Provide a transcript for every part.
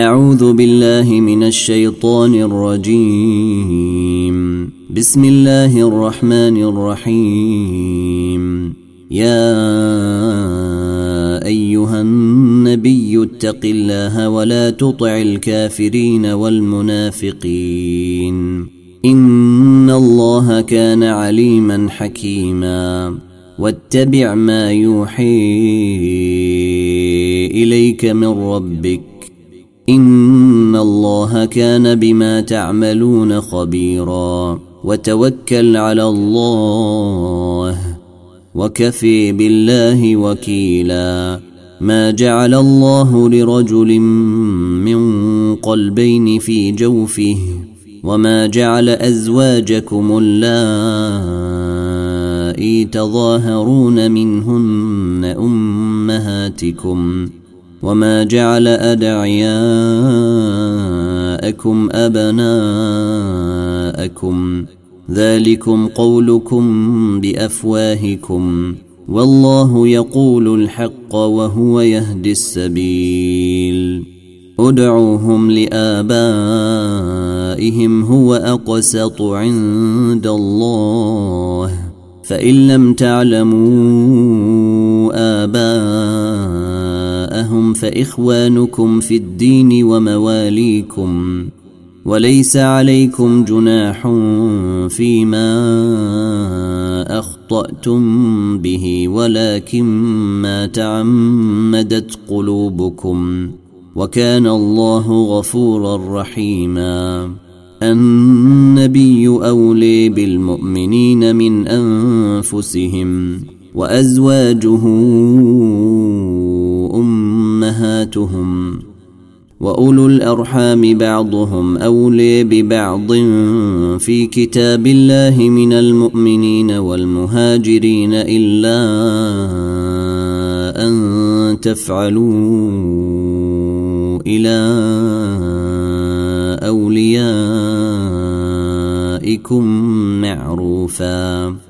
أعوذ بالله من الشيطان الرجيم. بسم الله الرحمن الرحيم. يا أيها النبي اتق الله ولا تطع الكافرين والمنافقين. إن الله كان عليما حكيما. واتبع ما يوحي إليك من ربك. إن الله كان بما تعملون خبيرا. وتوكل على الله وكفي بالله وكيلا. ما جعل الله لرجل من قلبين في جوفه وما جعل أزواجكم اللائي تظاهرون منهن أمهاتكم. وما جعل أدعياءكم أبناءكم ذلكم قولكم بأفواهكم والله يقول الحق وهو يهدي السبيل ادعوهم لآبائهم هو أقسط عند الله فإن لم تعلموا آباءهم فإخوانكم في الدين ومواليكم وليس عليكم جناح فيما أخطأتم به ولكن ما تعمدت قلوبكم وكان الله غفورا رحيما النبي أولي بالمؤمنين من أنفسهم وأزواجه أمهاتهم وأولو الأرحام بعضهم أولي ببعض في كتاب الله من المؤمنين والمهاجرين إلا أن تفعلوا إلى أوليائكم معروفاً.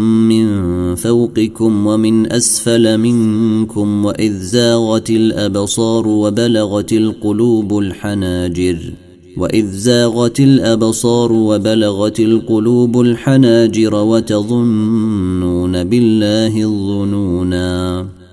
فوقكم ومن أسفل منكم وإذ زاغت الأبصار وبلغت القلوب الحناجر وإذ زاغت الأبصار وبلغت القلوب الحناجر وتظنون بالله الظنونا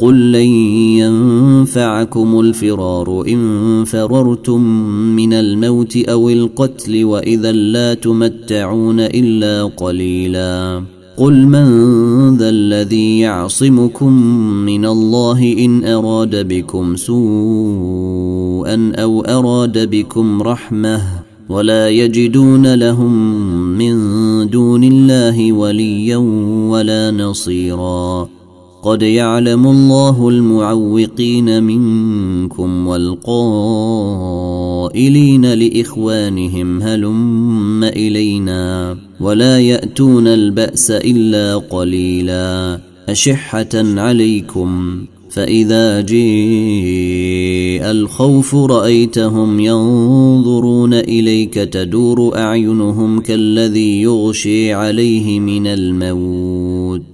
قل لن ينفعكم الفرار ان فررتم من الموت أو القتل واذا لا تمتعون الا قليلا قل من ذا الذي يعصمكم من الله ان اراد بكم سوءا أو اراد بكم رحمه ولا يجدون لهم من دون الله وليا ولا نصيرا قد يعلم الله المعوقين منكم والقائلين لاخوانهم هلم الينا ولا ياتون الباس الا قليلا اشحه عليكم فاذا جيء الخوف رايتهم ينظرون اليك تدور اعينهم كالذي يغشي عليه من الموت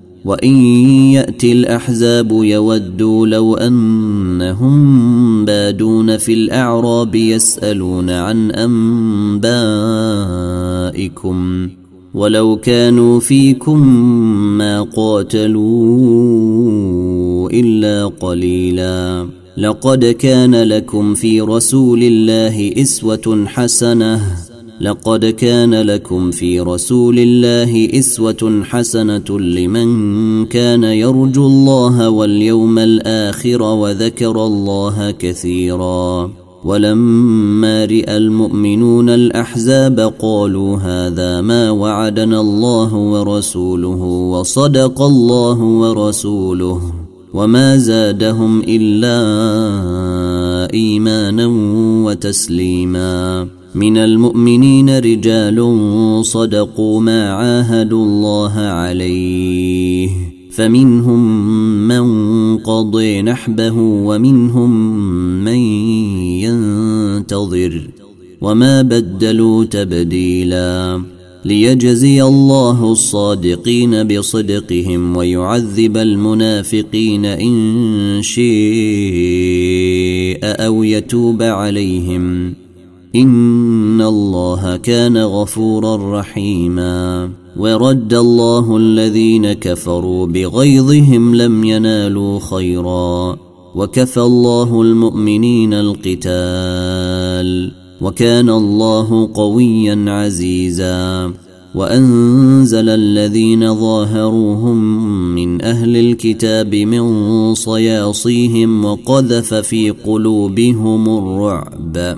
وإن يأتي الأحزاب يودوا لو أنهم بادون في الأعراب يسألون عن أنبائكم ولو كانوا فيكم ما قاتلوا إلا قليلا. لقد كان لكم في رسول الله إسوة حسنة لقد كان لكم في رسول الله إسوة حسنة لمن كان يرجو الله واليوم الآخر وذكر الله كثيرا. ولما راى المؤمنون الأحزاب قالوا هذا ما وعدنا الله ورسوله وصدق الله ورسوله وما زادهم إلا إيمانا وتسليما. من المؤمنين رجال صدقوا ما عاهدوا الله عليه. فمنهم من قضي نحبه ومنهم من ينتظر. وما بدلوا تبديلا. ليجزي الله الصادقين بصدقهم ويعذب المنافقين إن شيء أو يتوب عليهم. ان الله كان غفورا رحيما ورد الله الذين كفروا بغيظهم لم ينالوا خيرا وكفى الله المؤمنين القتال وكان الله قويا عزيزا وانزل الذين ظاهروهم من أهل الكتاب من صياصيهم وقذف في قلوبهم الرعب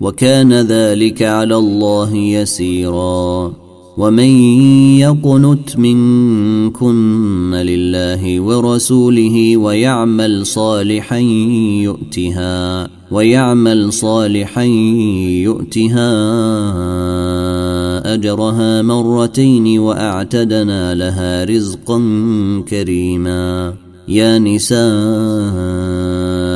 وكان ذلك على الله يسيرا. ومن يقنت منكن لله ورسوله ويعمل صالحا يؤتها ويعمل صالحا يؤتها أجرها مرتين وأعتدنا لها رزقا كريما. يا نساء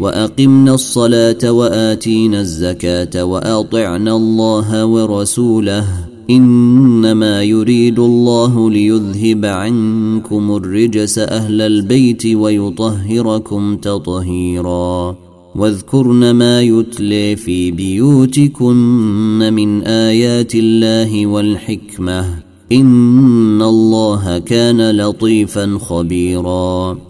وأقمنا الصلاة وآتينا الزكاة وأطعنا الله ورسوله إنما يريد الله ليذهب عنكم الرجس أهل البيت ويطهركم تطهيرا واذكرن ما يتلي في بيوتكن من آيات الله والحكمة إن الله كان لطيفا خبيرا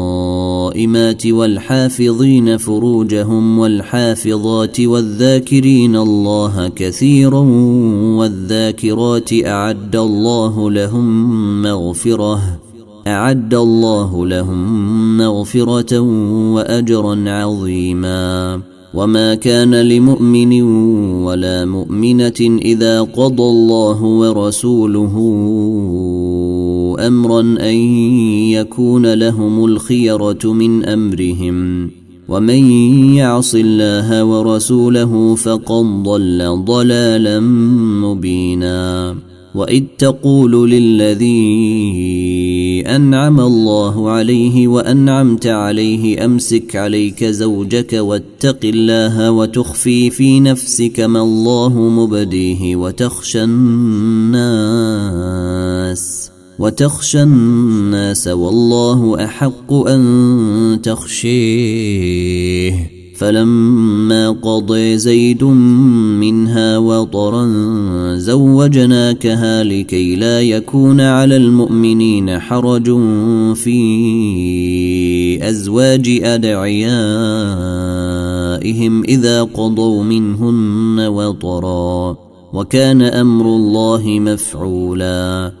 والصائمات والحافظين فروجهم والحافظات والذاكرين الله كثيرا والذاكرات أعد الله لهم مغفرة أعد الله لهم مغفرة وأجرا عظيما وما كان لمؤمن ولا مؤمنة إذا قضى الله ورسوله أمرا أن يكون لهم الخيرة من أمرهم ومن يعص الله ورسوله فقد ضل ضلالا مبينا. وإذ تقول للذي أنعم الله عليه وأنعمت عليه أمسك عليك زوجك واتق الله وتخفي في نفسك ما الله مبديه وتخشى الناس. وتخشى الناس والله أحق أن تخشيه. فلما قضي زيد منها وطرا زوجناكها لكي لا يكون على المؤمنين حرج في أزواج أدعيائهم إذا قضوا منهن وطرا. وكان أمر الله مفعولا.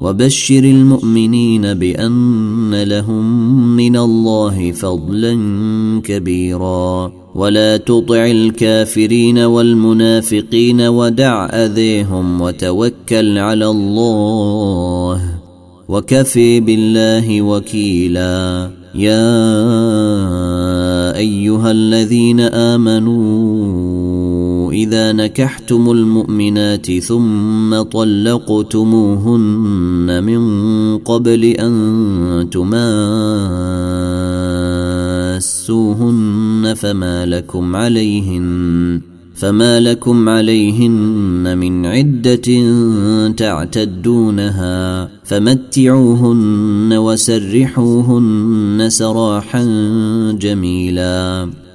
وبشر المؤمنين بأن لهم من الله فضلا كبيرا. ولا تطع الكافرين والمنافقين ودع أذيهم وتوكل على الله وكفي بالله وكيلا. يا أيها الذين آمنوا إذا نكحتم المؤمنات ثم طلقتموهن من قبل أن تماسوهن فما لكم عليهن فما لكم عليهن من عدة تعتدونها فمتعوهن وسرحوهن سراحا جميلا.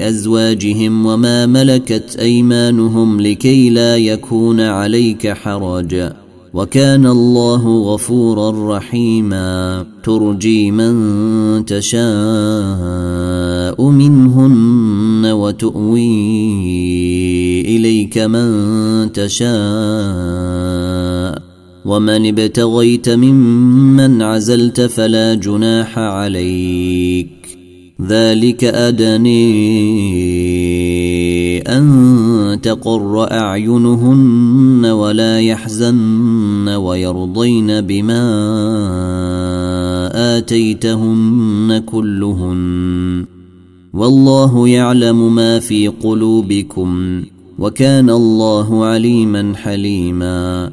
أزواجهم وما ملكت أيمانهم لكي لا يكون عليك حرج. وكان الله غفورا رحيما. ترجي من تشاء منهن وتؤوي إليك من تشاء. ومن ابتغيت ممن عزلت فلا جناح عليك. ذلك أدني أن تقر أعينهن ولا يحزن ويرضين بما آتيتهن كلهن. والله يعلم ما في قلوبكم وكان الله عليما حليما.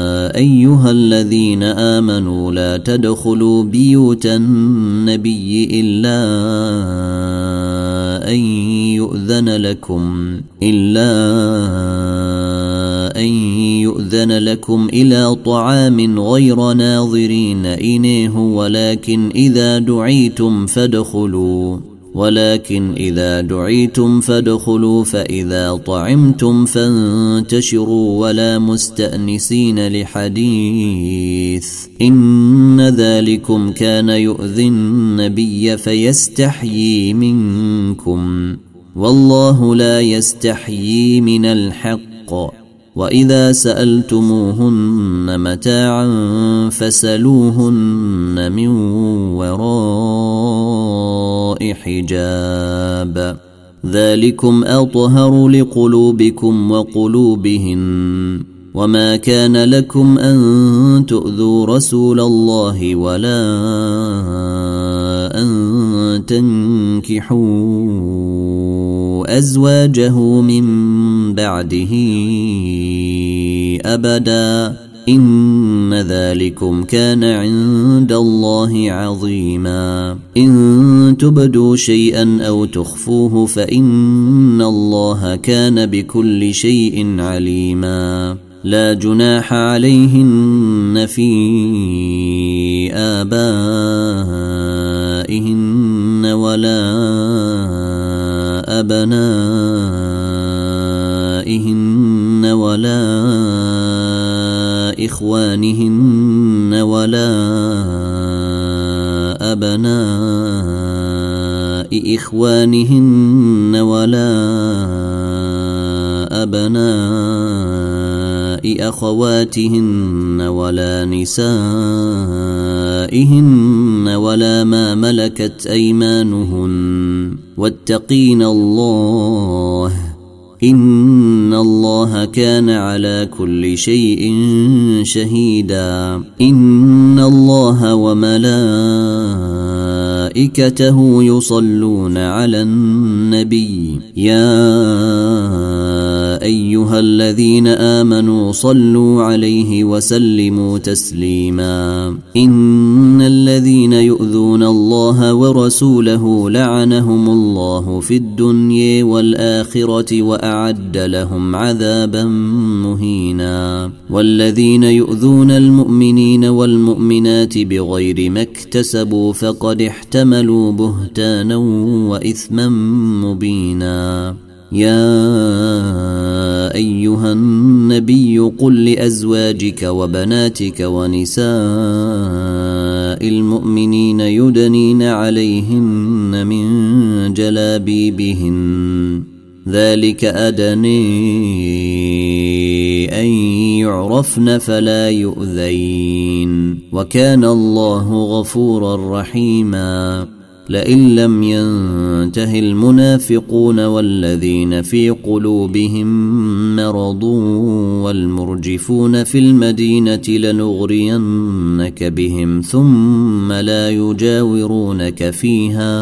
أيها الذين آمنوا لا تدخلوا بيوت النبي إلا أن يؤذن لكم إلا أن يؤذن لكم إلى طعام غير ناظرين انيه ولكن إذا دعيتم فادخلوا. ولكن إذا دعيتم فادخلوا فإذا طعمتم فانتشروا ولا مستأنسين لحديث. إن ذلكم كان يؤذي النبي فيستحيي منكم. والله لا يستحيي من الحق. وإذا سألتموهن متاعا فسلوهن من وراء حجاب. ذلكم أطهر لقلوبكم وقلوبهن. وما كان لكم أن تؤذوا رسول الله ولا تنكحوا أزواجه من بعده أبدا. إن ذلكم كان عند الله عظيما. إن تبدوا شيئا أو تخفوه فإن الله كان بكل شيء عليما. لا جناح عليهن في آبائهن ولا أبنائهن ولا إخوانهن ولا أبناء إخوانهن ولا ابناء إخواتهن ولا نسائهن ولا ما ملكت أيمانهن. واتقين الله. ان الله كان على كل شيء شهيدا. ان الله وملائكته يصلون على النبي. يا ايها الذين امنوا صلوا عليه وسلموا تسليما. ان الذين يؤذون الله ورسوله لعنهم الله في الدنيا والاخره واعد لهم عذابا مهينا. والذين يؤذون المؤمنين والمؤمنات بغير ما اكتسبوا فقد احتملوا بهتانا وإثما مبينا. يا أيها النبي قل لأزواجك وبناتك ونساء المؤمنين يدنين عليهن من جلابيبهن ذلك أدني أن يعرفن فلا يؤذين. وكان الله غفورا رحيما. لئن لم ينته المنافقون والذين في قلوبهم مرض والمرجفون في المدينة لنغرينك بهم ثم لا يجاورونك فيها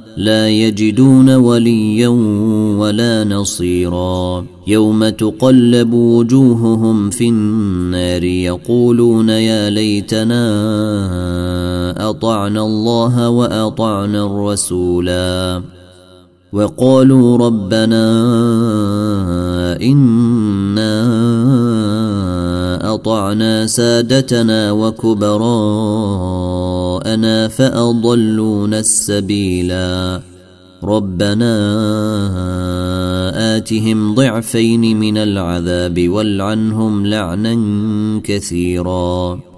لا يجدون وليا ولا نصيرا. يوم تقلب وجوههم في النار يقولون يا ليتنا أطعنا الله وأطعنا الرسولا. وقالوا ربنا إنا أطعنا سادتنا وكبراءنا فاضلونا السبيلا. ربنا آتهم ضعفين من العذاب والعنهم لعنا كثيرا.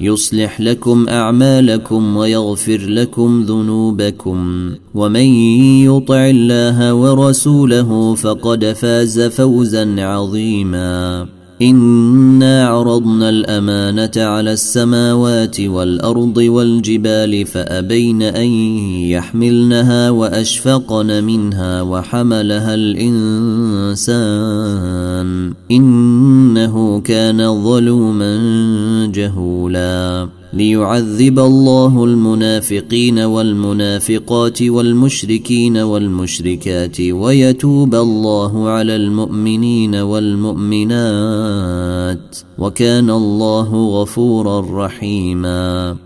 يصلح لكم أعمالكم ويغفر لكم ذنوبكم. ومن يطع الله ورسوله فقد فاز فوزا عظيما. إنا عرضنا الأمانة على السماوات والأرض والجبال فأبين أن يحملنها وأشفقن منها وحملها الإنسان إنه كان ظلوما جهولا. ليعذب الله المنافقين والمنافقات والمشركين والمشركات ويتوب الله على المؤمنين والمؤمنات. وكان الله غفورا رحيما.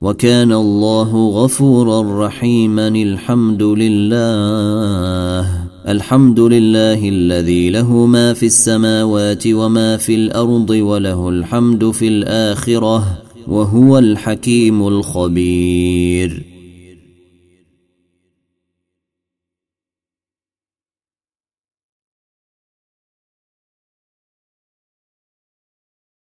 وكان الله غفورا رحيما. الحمد لله. الحمد لله الذي له ما في السماوات وما في الأرض وله الحمد في الآخرة وهو الحكيم الخبير.